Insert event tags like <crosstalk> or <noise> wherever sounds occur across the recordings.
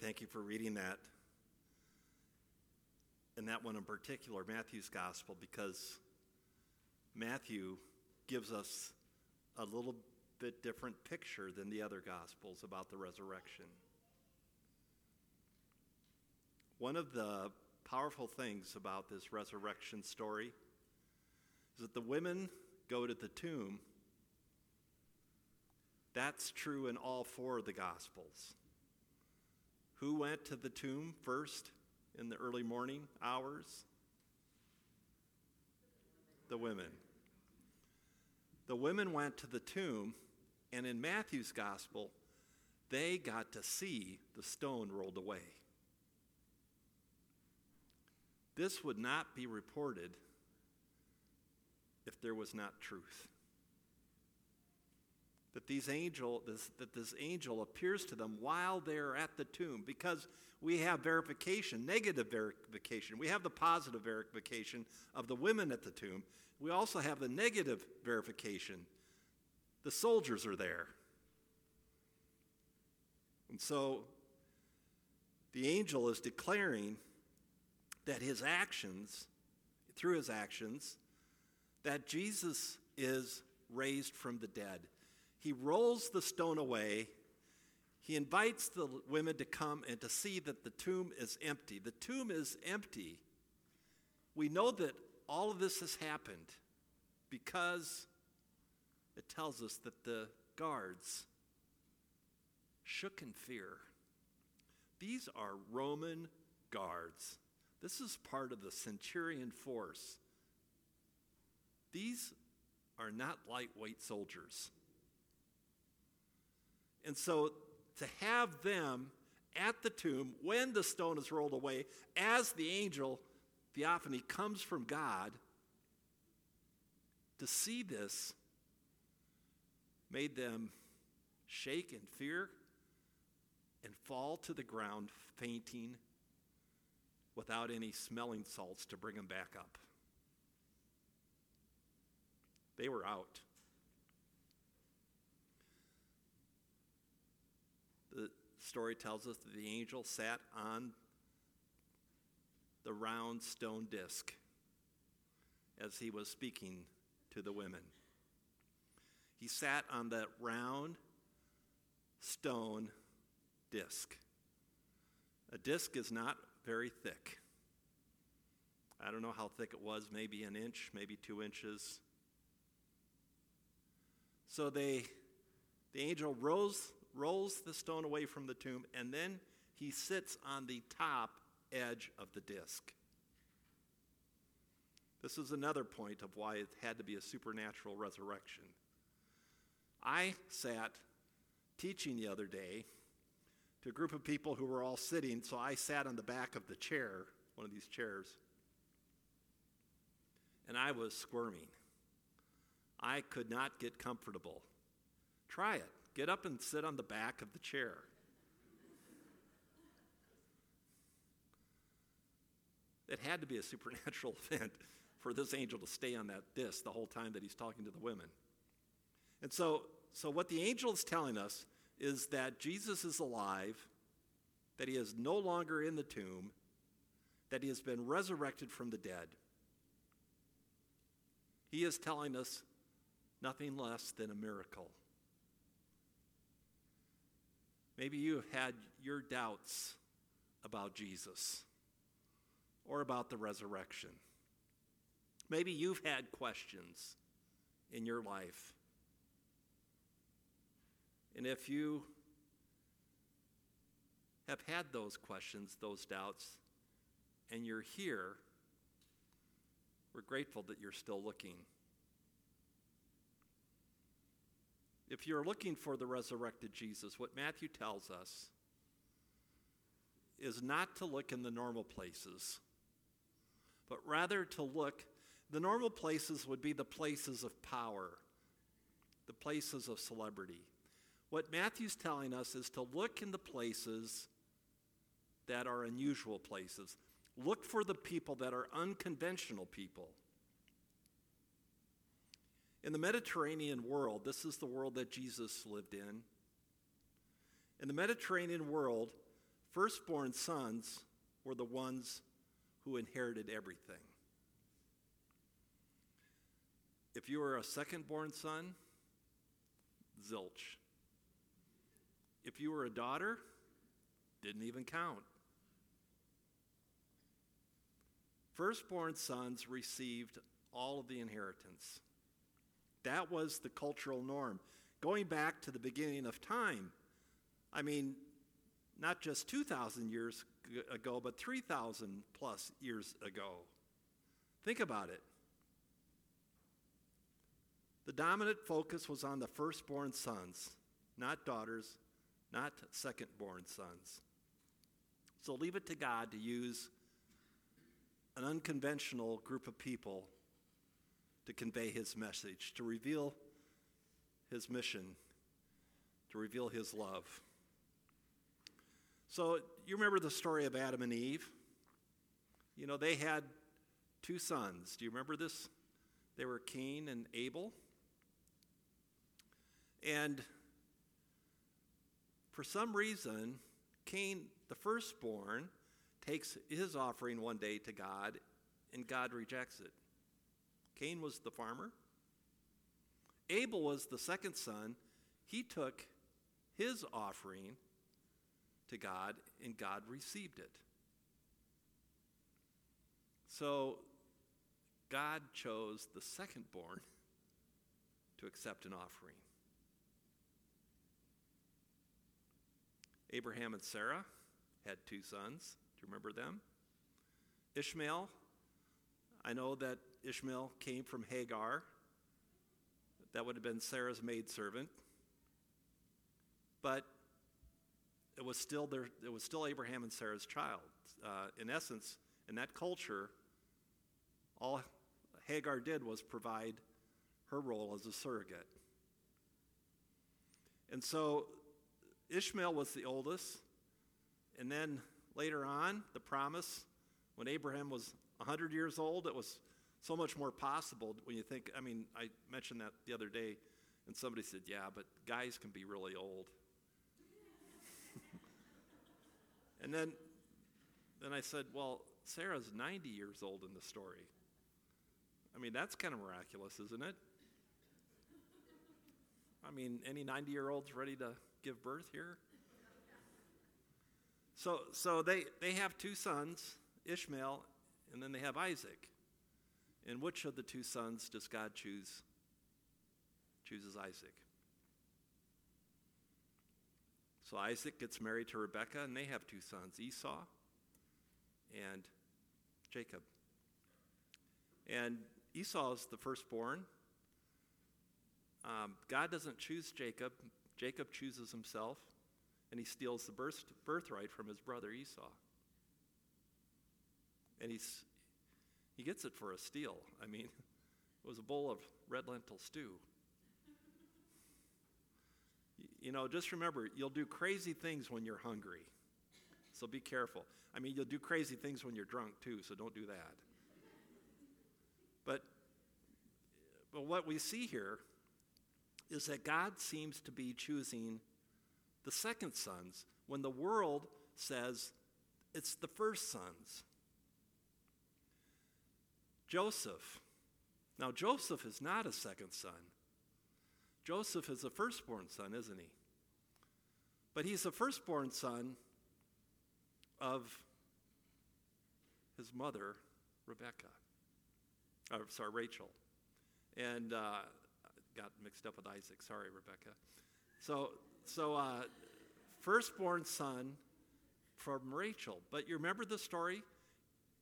thank you for reading that. And that one in particular, Matthew's gospel, because Matthew gives us a little bit different picture than the other gospels about the resurrection. One of the powerful things about this resurrection story is that the women go to the tomb. That's true in all four of the gospels. Who went to the tomb first in the early morning hours? The women. The women went to the tomb, and in Matthew's gospel, they got to see the stone rolled away. This would not be reported if there was not truth that these angel this, that this angel appears to them while they're at the tomb because we have verification negative verification. We have the positive verification of the women at the tomb. We also have the negative verification. The soldiers are there. And so the angel is declaring that his actions through his actions that jesus is raised from the dead he rolls the stone away. He invites the women to come and to see that the tomb is empty. The tomb is empty. We know that all of this has happened because it tells us that the guards shook in fear. These are Roman guards. This is part of the centurion force. These are not lightweight soldiers. And so to have them at the tomb when the stone is rolled away, as the angel theophany comes from God, to see this made them shake in fear and fall to the ground fainting without any smelling salts to bring them back up. They were out. Story tells us that the angel sat on the round stone disc as he was speaking to the women. He sat on that round stone disc. A disc is not very thick. I don't know how thick it was, maybe an inch, maybe two inches. So they, the angel rose rolls the stone away from the tomb, and then he sits on the top edge of the disc. This is another point of why it had to be a supernatural resurrection. I sat teaching the other day to a group of people who were all sitting, so I sat on the back of the chair, one of these chairs, and I was squirming. I could not get comfortable. Try it. Get up and sit on the back of the chair. It had to be a supernatural <laughs> event for this angel to stay on that disc the whole time that he's talking to the women. And so, so what the angel is telling us is that Jesus is alive, that he is no longer in the tomb, that he has been resurrected from the dead. He is telling us nothing less than a miracle. Maybe you have had your doubts about Jesus or about the resurrection. Maybe you've had questions in your life. And if you have had those questions, those doubts, and you're here, we're grateful that you're still looking. If you're looking for the resurrected Jesus, what Matthew tells us is not to look in the normal places, but rather to look. The normal places would be the places of power, the places of celebrity. What Matthew's telling us is to look in the places that are unusual places. Look for the people that are unconventional people. In the Mediterranean world, this is the world that Jesus lived in. In the Mediterranean world, firstborn sons were the ones who inherited everything. If you were a second-born son, zilch. If you were a daughter, didn't even count. Firstborn sons received all of the inheritance. That was the cultural norm. Going back to the beginning of time, I mean, not just 2,000 years ago, but 3,000 plus years ago. Think about it. The dominant focus was on the firstborn sons, not daughters, not secondborn sons. So leave it to God to use an unconventional group of people to convey his message, to reveal his mission, to reveal his love. So, you remember the story of Adam and Eve? You know, they had two sons. Do you remember this? They were Cain and Abel. And for some reason, Cain, the firstborn, takes his offering one day to God, and God rejects it. Cain was the farmer. Abel was the second son. He took his offering to God, and God received it. So God chose the second born <laughs> to accept an offering. Abraham and Sarah had two sons. Do you remember them? Ishmael. I know that Ishmael came from Hagar. That would have been Sarah's maidservant. But it was still there, it was still Abraham and Sarah's child. Uh, in essence, in that culture, all Hagar did was provide her role as a surrogate. And so Ishmael was the oldest. And then later on, the promise, when Abraham was 100 years old, it was so much more possible when you think. I mean, I mentioned that the other day, and somebody said, Yeah, but guys can be really old. <laughs> and then, then I said, Well, Sarah's 90 years old in the story. I mean, that's kind of miraculous, isn't it? I mean, any 90 year olds ready to give birth here? So, so they, they have two sons, Ishmael, and then they have Isaac. And which of the two sons does God choose? Chooses Isaac. So Isaac gets married to Rebekah, and they have two sons, Esau and Jacob. And Esau is the firstborn. Um, God doesn't choose Jacob, Jacob chooses himself, and he steals the birth, birthright from his brother Esau. And he's, he gets it for a steal. I mean, it was a bowl of red lentil stew. You know, just remember, you'll do crazy things when you're hungry. So be careful. I mean, you'll do crazy things when you're drunk too, so don't do that. But, but what we see here is that God seems to be choosing the second sons when the world says it's the first sons. Joseph. Now, Joseph is not a second son. Joseph is a firstborn son, isn't he? But he's a firstborn son of his mother, Rebecca. Uh, sorry, Rachel. And uh, got mixed up with Isaac. Sorry, Rebecca. So, so uh, firstborn son from Rachel. But you remember the story?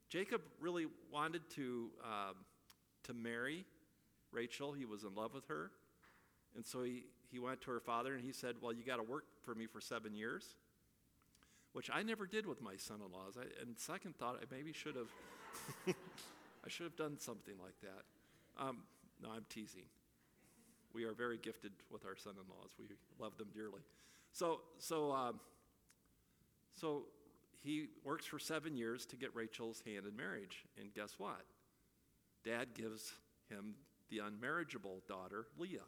Jacob really wanted to, um, to marry Rachel. He was in love with her. And so he, he went to her father and he said, Well, you got to work for me for seven years, which I never did with my son in laws. And second thought, I maybe should have. <laughs> I should have done something like that. Um, no, I'm teasing. We are very gifted with our son-in-laws. We love them dearly. So, so, um, so he works for seven years to get Rachel's hand in marriage, and guess what? Dad gives him the unmarriageable daughter, Leah.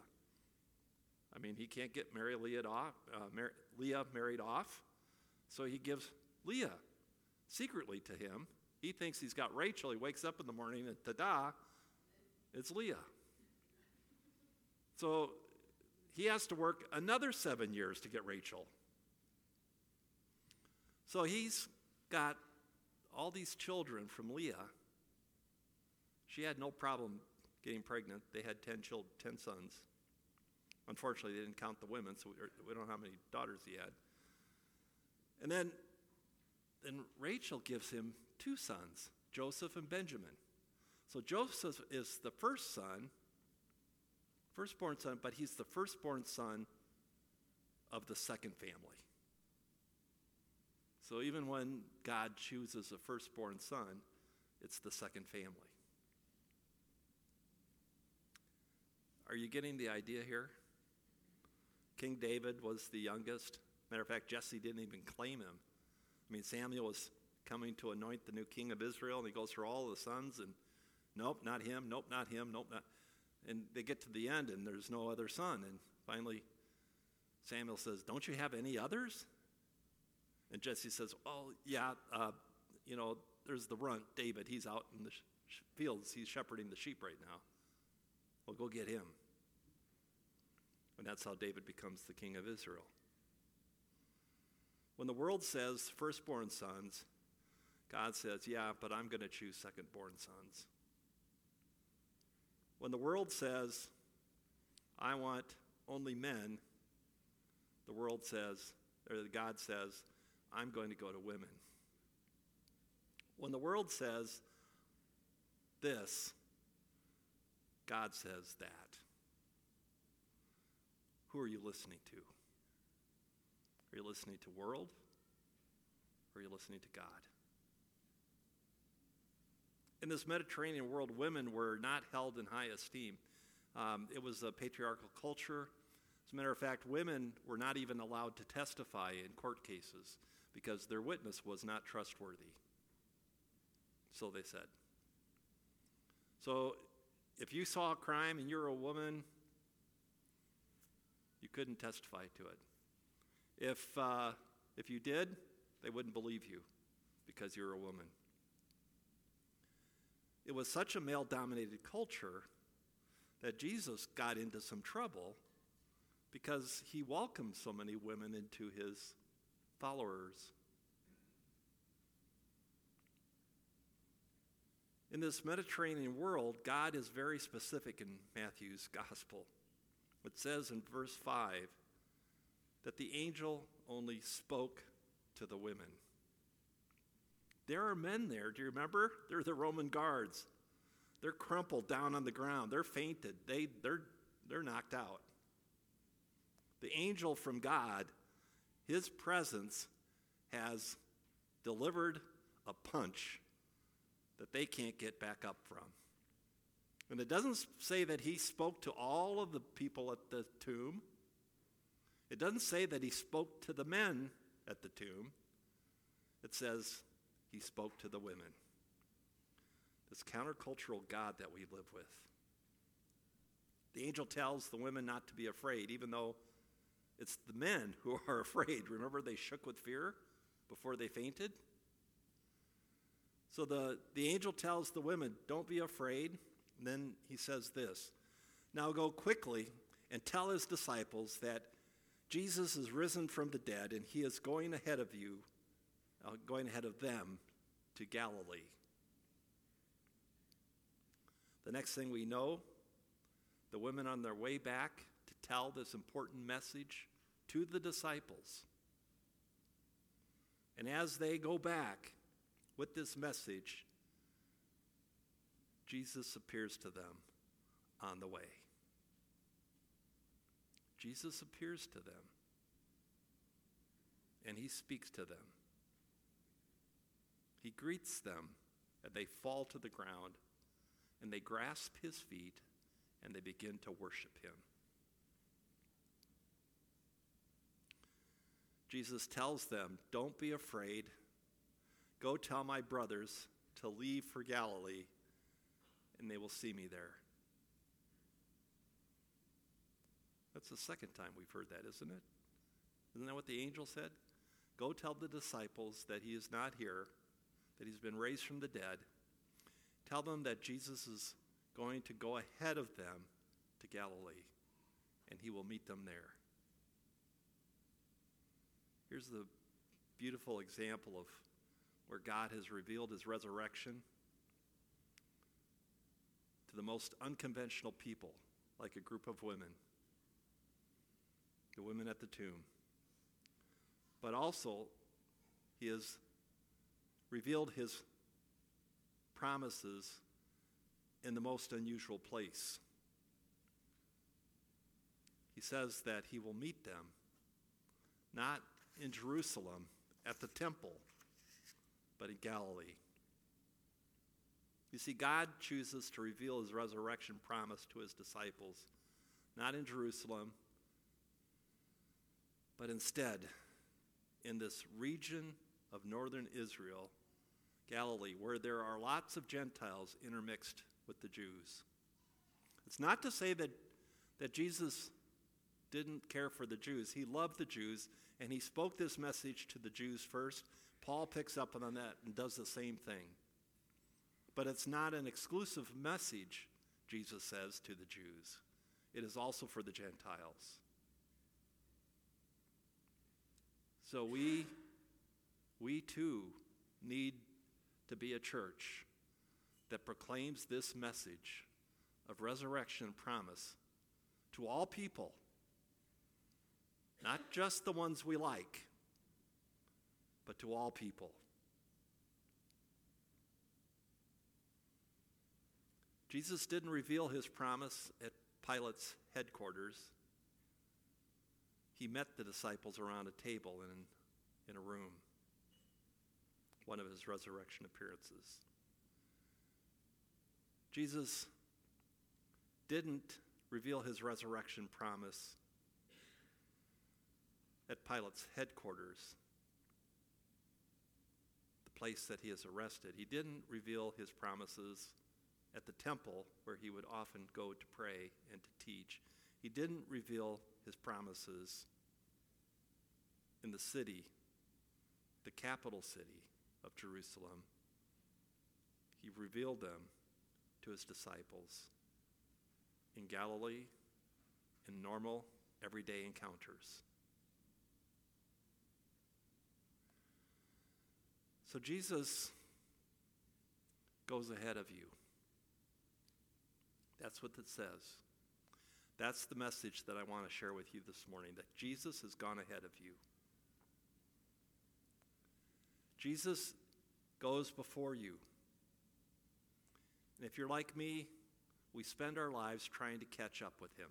I mean, he can't get Mary Leah off, uh, Mar- Leah married off, so he gives Leah secretly to him. He thinks he's got Rachel. He wakes up in the morning and ta da, it's Leah. So he has to work another seven years to get Rachel. So he's got all these children from Leah. She had no problem getting pregnant. They had 10 children, 10 sons. Unfortunately, they didn't count the women, so we don't know how many daughters he had. And then, then Rachel gives him two sons, Joseph and Benjamin. So Joseph is the first son, firstborn son, but he's the firstborn son of the second family. So even when God chooses a firstborn son, it's the second family. Are you getting the idea here? King David was the youngest. Matter of fact, Jesse didn't even claim him. I mean, Samuel was coming to anoint the new king of Israel, and he goes through all the sons, and nope, not him, nope, not him, nope, not. And they get to the end, and there's no other son. And finally, Samuel says, Don't you have any others? And Jesse says, Oh, yeah, uh, you know, there's the runt, David. He's out in the sh- fields, he's shepherding the sheep right now. Well, go get him. And that's how David becomes the king of Israel. When the world says firstborn sons, God says, yeah, but I'm going to choose secondborn sons. When the world says, I want only men, the world says, or God says, I'm going to go to women. When the world says this, God says that. Who are you listening to? Are you listening to world? Or are you listening to God? In this Mediterranean world, women were not held in high esteem. Um, it was a patriarchal culture. As a matter of fact, women were not even allowed to testify in court cases because their witness was not trustworthy. So they said. So if you saw a crime and you're a woman, you couldn't testify to it. If, uh, if you did, they wouldn't believe you because you're a woman. It was such a male dominated culture that Jesus got into some trouble because he welcomed so many women into his followers. In this Mediterranean world, God is very specific in Matthew's <laughs> gospel. It says in verse 5 that the angel only spoke to the women. There are men there, do you remember? They're the Roman guards. They're crumpled down on the ground. They're fainted. They, they're, they're knocked out. The angel from God, his presence has delivered a punch that they can't get back up from. And it doesn't say that he spoke to all of the people at the tomb. It doesn't say that he spoke to the men at the tomb. It says he spoke to the women. This countercultural God that we live with. The angel tells the women not to be afraid, even though it's the men <laughs> who are afraid. Remember, they shook with fear before they fainted? So the, the angel tells the women, Don't be afraid. And then he says this Now go quickly and tell his disciples that Jesus is risen from the dead and he is going ahead of you, uh, going ahead of them to Galilee. The next thing we know, the women on their way back to tell this important message to the disciples. And as they go back with this message, Jesus appears to them on the way. Jesus appears to them and he speaks to them. He greets them and they fall to the ground and they grasp his feet and they begin to worship him. Jesus tells them, Don't be afraid. Go tell my brothers to leave for Galilee and they will see me there. That's the second time we've heard that, isn't it? Isn't that what the angel said? Go tell the disciples that he is not here, that he's been raised from the dead. Tell them that Jesus is going to go ahead of them to Galilee, and he will meet them there. Here's the beautiful example of where God has revealed his resurrection to the most unconventional people, like a group of women, the women at the tomb. But also, he has revealed his promises in the most unusual place. He says that he will meet them not in Jerusalem at the temple, but in Galilee. You see, God chooses to reveal his resurrection promise to his disciples, not in Jerusalem, but instead in this region of northern Israel, Galilee, where there are lots of Gentiles intermixed with the Jews. It's not to say that, that Jesus didn't care for the Jews. He loved the Jews, and he spoke this message to the Jews first. Paul picks up on that and does the same thing. But it's not an exclusive message, Jesus says to the Jews, it is also for the Gentiles. So we, we too need to be a church that proclaims this message of resurrection promise to all people, not just the ones we like, but to all people. Jesus didn't reveal his promise at Pilate's headquarters. He met the disciples around a table in, in a room, one of his resurrection appearances. Jesus didn't reveal his resurrection promise at Pilate's headquarters, the place that he is arrested. He didn't reveal his promises at the temple where he would often go to pray and to teach. He didn't reveal his promises in the city, the capital city of Jerusalem. He revealed them to his disciples in Galilee in normal, everyday encounters. So Jesus goes ahead of you. That's what it says. That's the message that I want to share with you this morning that Jesus has gone ahead of you. Jesus goes before you. And if you're like me, we spend our lives trying to catch up with him.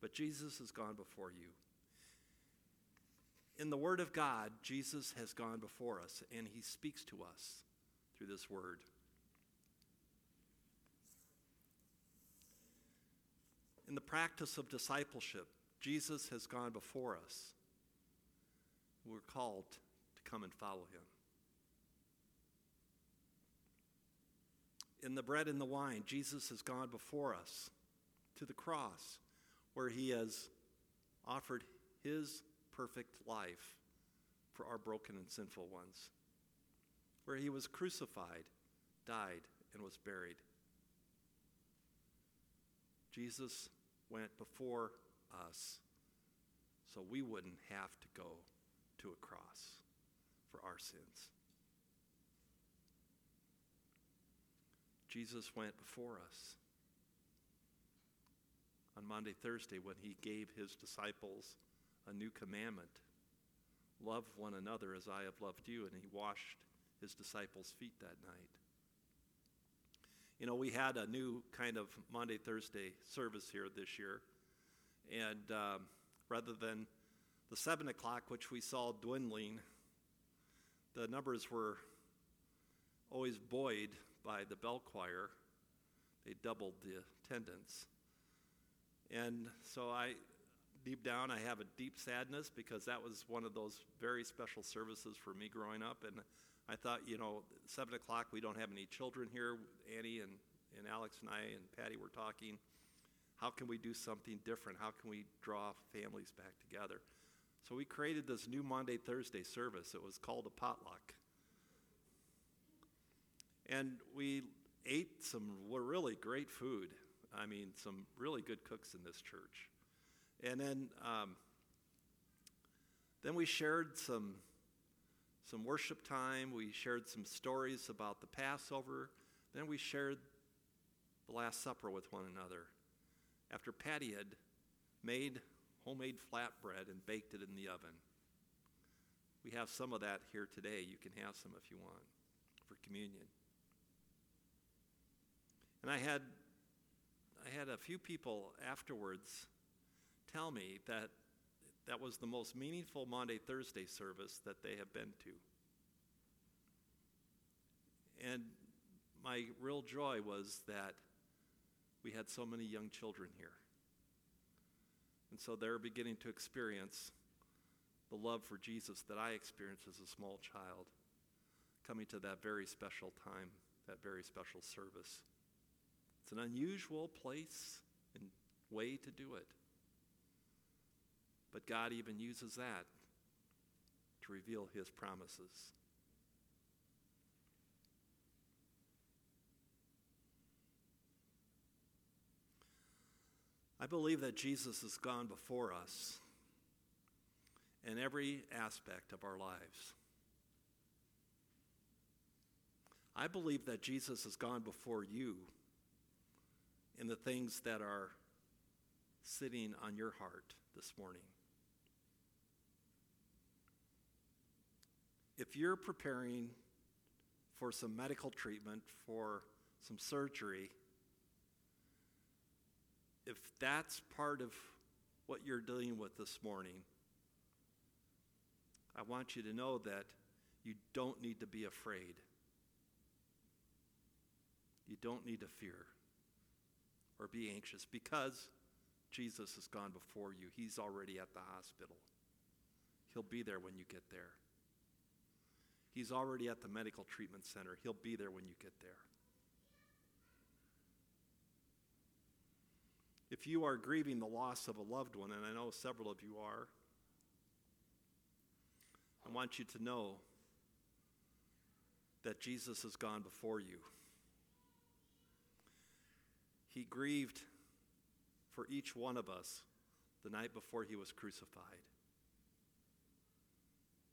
But Jesus has gone before you. In the Word of God, Jesus has gone before us, and he speaks to us through this Word. In the practice of discipleship, Jesus has gone before us. We're called to come and follow him. In the bread and the wine, Jesus has gone before us to the cross, where he has offered his perfect life for our broken and sinful ones, where he was crucified, died, and was buried. Jesus went before us so we wouldn't have to go to a cross for our sins. Jesus went before us on Maundy, Thursday, when he gave his disciples a new commandment love one another as I have loved you, and he washed his disciples' feet that night. You know, we had a new kind of Maundy Thursday service here this year, and um, rather than the 7 o'clock, which we saw dwindling, the numbers were always buoyed by the bell choir. They doubled the attendance. And so I, deep down, I have a deep sadness because that was one of those very special services for me growing up. And I thought, you know, 7 o'clock, we don't have any children here. Annie and, and Alex and I and Patty were talking. How can we do something different? How can we draw families back together? So we created this new Maundy, Thursday service. It was called a potluck. And we ate some really great food. I mean, some really good cooks in this church. And then, um, then we shared some, some worship time. We shared some stories about the Passover. Then we shared the Last Supper with one another. After Patty had made homemade flatbread and baked it in the oven. We have some of that here today. You can have some if you want for communion. And I had I had a few people afterwards tell me that that was the most meaningful Maundy Thursday service that they have been to. And my real joy was that we had so many young children here. And so they're beginning to experience the love for Jesus that I experienced as a small child, coming to that very special time, that very special service. It's an unusual place and way to do it. But God even uses that to reveal his promises. I believe that Jesus has gone before us in every aspect of our lives. I believe that Jesus has gone before you in the things that are sitting on your heart this morning. If you're preparing for some medical treatment, for some surgery, if that's part of what you're dealing with this morning, I want you to know that you don't need to be afraid. You don't need to fear or be anxious because Jesus has gone before you. He's already at the hospital. He'll be there when you get there. He's already at the medical treatment center. He'll be there when you get there. If you are grieving the loss of a loved one, and I know several of you are, I want you to know that Jesus has gone before you. He grieved for each one of us the night before he was crucified.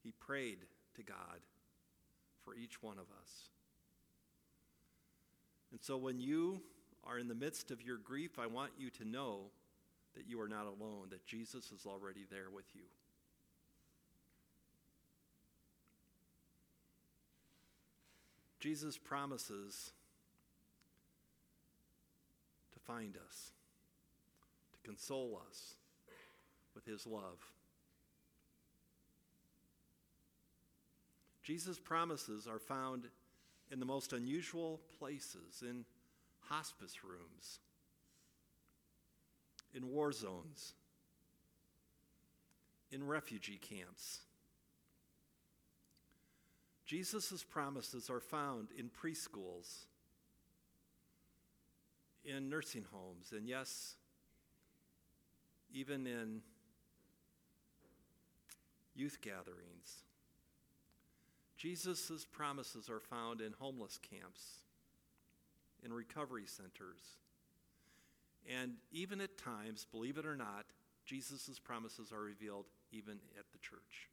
He prayed to God for each one of us. And so when you are in the midst of your grief, I want you to know that you are not alone, that Jesus is already there with you. Jesus promises to find us, to console us with his love. Jesus' promises are found in the most unusual places, in hospice rooms, in war zones, in refugee camps. Jesus' promises are found in preschools, in nursing homes, and yes, even in youth gatherings. Jesus' promises are found in homeless camps in recovery centers. And even at times, believe it or not, Jesus' promises are revealed even at the church.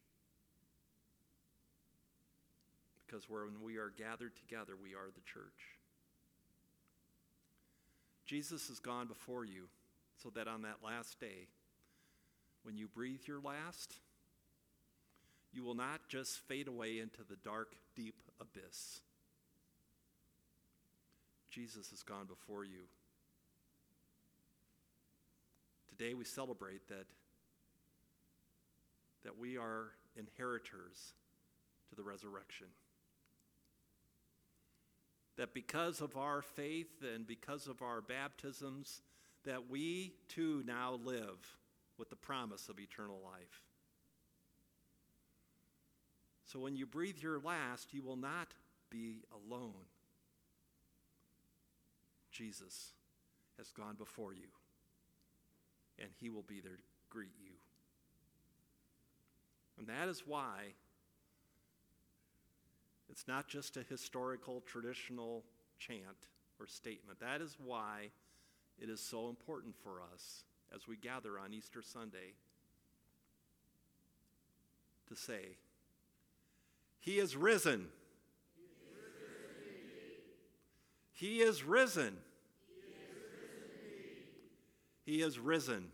Because when we are gathered together, we are the church. Jesus has gone before you so that on that last day, when you breathe your last, you will not just fade away into the dark, deep abyss Jesus has gone before you. Today we celebrate that, that we are inheritors to the resurrection. That because of our faith and because of our baptisms, that we too now live with the promise of eternal life. So when you breathe your last, you will not be alone. Jesus has gone before you, and he will be there to greet you. And that is why it's not just a historical, traditional chant or statement. That is why it is so important for us as we gather on Easter Sunday to say, He is risen. He is risen. He is risen. He is risen.